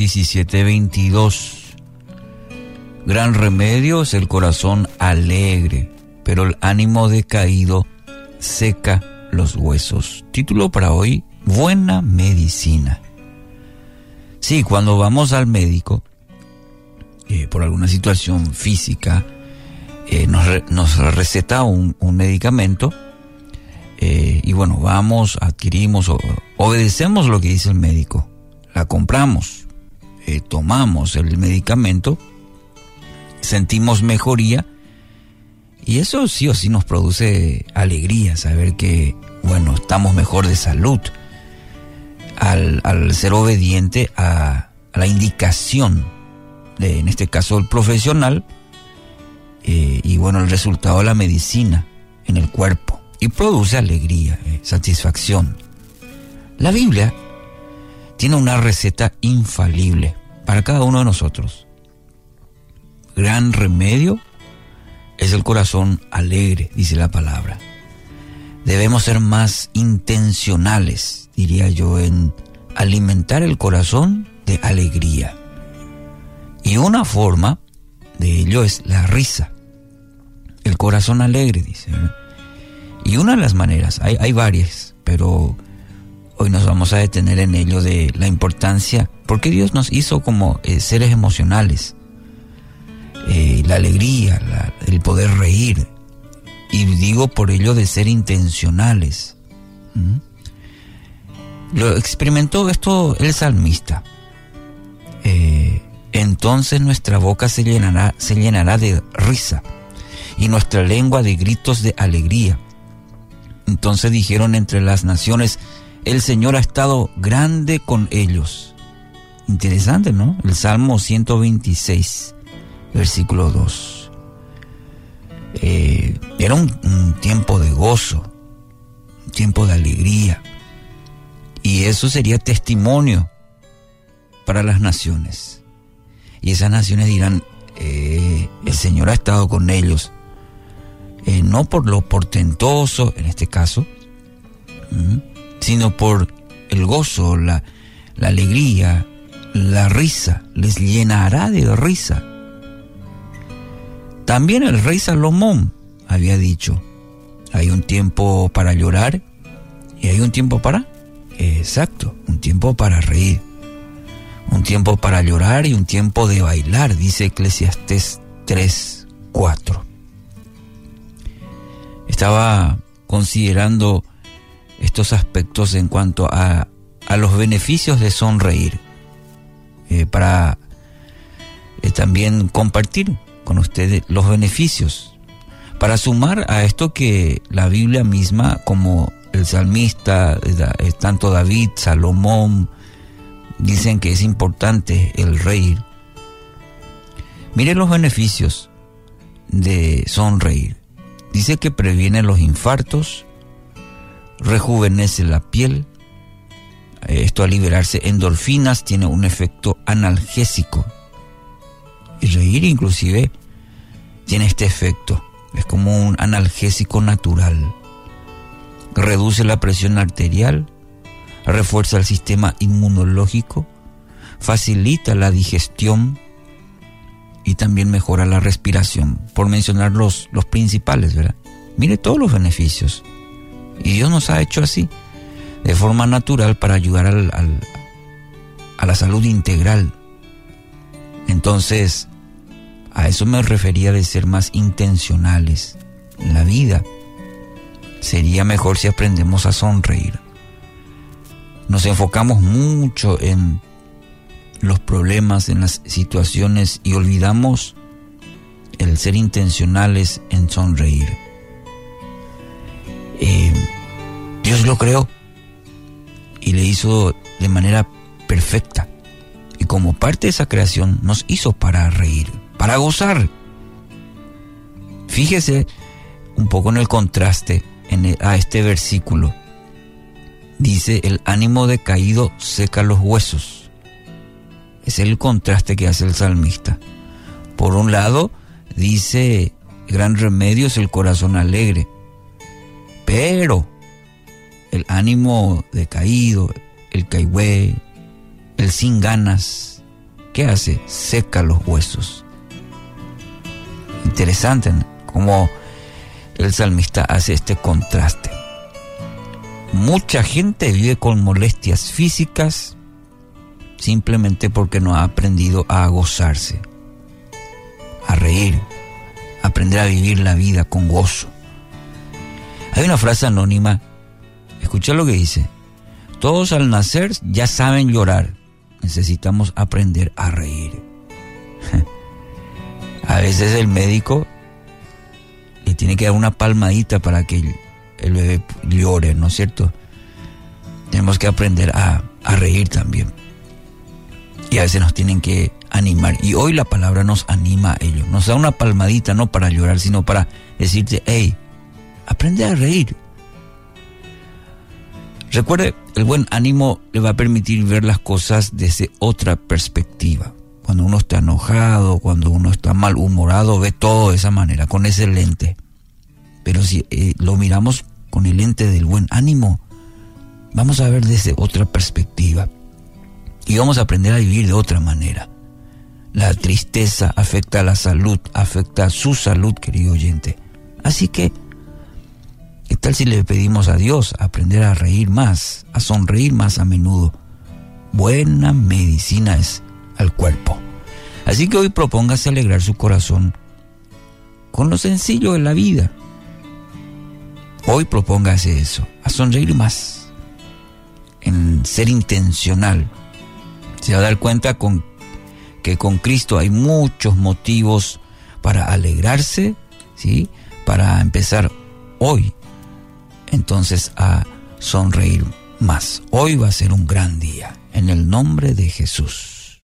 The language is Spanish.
17, 22. Gran remedio es el corazón alegre, pero el ánimo decaído seca los huesos. Título para hoy, Buena Medicina. Sí, cuando vamos al médico, eh, por alguna situación física, eh, nos, receta un, medicamento eh, y bueno, vamos, adquirimos, obedecemos lo que dice el médico, la compramos, tomamos el medicamento, sentimos mejoría y eso sí o sí nos produce alegría, saber que, bueno, estamos mejor de salud al, ser obediente a, la indicación, de, en este caso el profesional, eh, y bueno, el resultado de la medicina en el cuerpo, y produce alegría, eh, satisfacción. La Biblia tiene una receta infalible para cada uno de nosotros. Gran remedio es el corazón alegre, dice la palabra. Debemos ser más intencionales, diría yo, en alimentar el corazón de alegría. Y una forma de ello es la risa. El corazón alegre, dice. Y una de las maneras, hay, varias, pero hoy nos vamos a detener en ello de la importancia, porque Dios nos hizo como eh, seres emocionales. Eh, la alegría, el poder reír. Y digo por ello de ser intencionales. Lo experimentó esto el salmista. Eh, entonces nuestra boca se llenará, se llenará de risa y nuestra lengua de gritos de alegría. Entonces dijeron entre las naciones, el Señor ha estado grande con ellos. Interesante, ¿no? El Salmo 126 versículo 2. Eh, era un, tiempo de gozo, un tiempo de alegría. Y eso sería testimonio para las naciones. Y esas naciones dirán, eh, el Señor ha estado con ellos, eh, no por lo portentoso, en este caso, sino por el gozo, la, la alegría, la risa, les llenará de risa. También el rey Salomón había dicho, hay un tiempo para llorar y hay un tiempo para... Exacto, un tiempo para reír, un tiempo para llorar y un tiempo de bailar, dice Eclesiastés 3, 4. Estaba considerando estos aspectos en cuanto a, los beneficios de sonreír, eh, para eh, también compartir con ustedes los beneficios. Para sumar a esto que la Biblia misma, como el salmista, eh, tanto David, Salomón, dicen que es importante el reír. Miren los beneficios de sonreír. Dice que previene los infartos, rejuvenece la piel, esto al liberarse endorfinas tiene un efecto analgésico. Y reír inclusive tiene este efecto. Es como un analgésico natural. Reduce la presión arterial, refuerza el sistema inmunológico, facilita la digestión y también mejora la respiración, por mencionar los, los principales, ¿verdad? Mire todos los beneficios. Y Dios nos ha hecho así, de forma natural, para ayudar al, a la salud integral. Entonces, a eso me refería de ser más intencionales en la vida. Sería mejor si aprendemos a sonreír. Nos enfocamos mucho en los problemas, en las situaciones y olvidamos el ser intencionales en sonreír. Eh, Dios lo creó y le hizo de manera perfecta. Y como parte de esa creación nos hizo para reír para gozar. Fíjese un poco en el contraste en a este versículo. Dice, el ánimo decaído seca los huesos. Es el contraste que hace el salmista. Por un lado, dice, gran remedio es el corazón alegre. Pero el ánimo decaído, el caigüe, el sin ganas, ¿qué hace? Seca los huesos. Interesante cómo el salmista hace este contraste. Mucha gente vive con molestias físicas simplemente porque no ha aprendido a gozarse, a reír, a aprender a vivir la vida con gozo. Hay una frase anónima, escucha lo que dice, todos al nacer ya saben llorar, necesitamos aprender a reír. a veces el médico le tiene que dar una palmadita para que el, bebé llore, ¿no es cierto? Tenemos que aprender a, a reír también. Y a veces nos tienen que animar. Y hoy la palabra nos anima a ello. Nos da una palmadita no para llorar, sino para decirte, hey, aprende a reír. Recuerde, el buen ánimo le va a permitir ver las cosas desde otra perspectiva. Cuando uno está enojado, cuando uno está malhumorado, ve todo de esa manera, con ese lente. Pero si eh, lo miramos con el lente del buen ánimo, vamos a ver desde otra perspectiva. Y vamos a aprender a vivir de otra manera. La tristeza afecta a la salud, afecta a su salud, querido oyente. Así que ¿Qué tal si le pedimos a Dios aprender a reír más, a sonreír más a menudo? Buena medicina es al cuerpo. Así que hoy propóngase alegrar su corazón con lo sencillo de la vida. Hoy propóngase eso, a sonreír más, en ser intencional. Se va a dar cuenta con, que con Cristo hay muchos motivos para alegrarse, ¿sí? para empezar hoy entonces a sonreír más. Hoy va a ser un gran día. En el nombre de Jesús.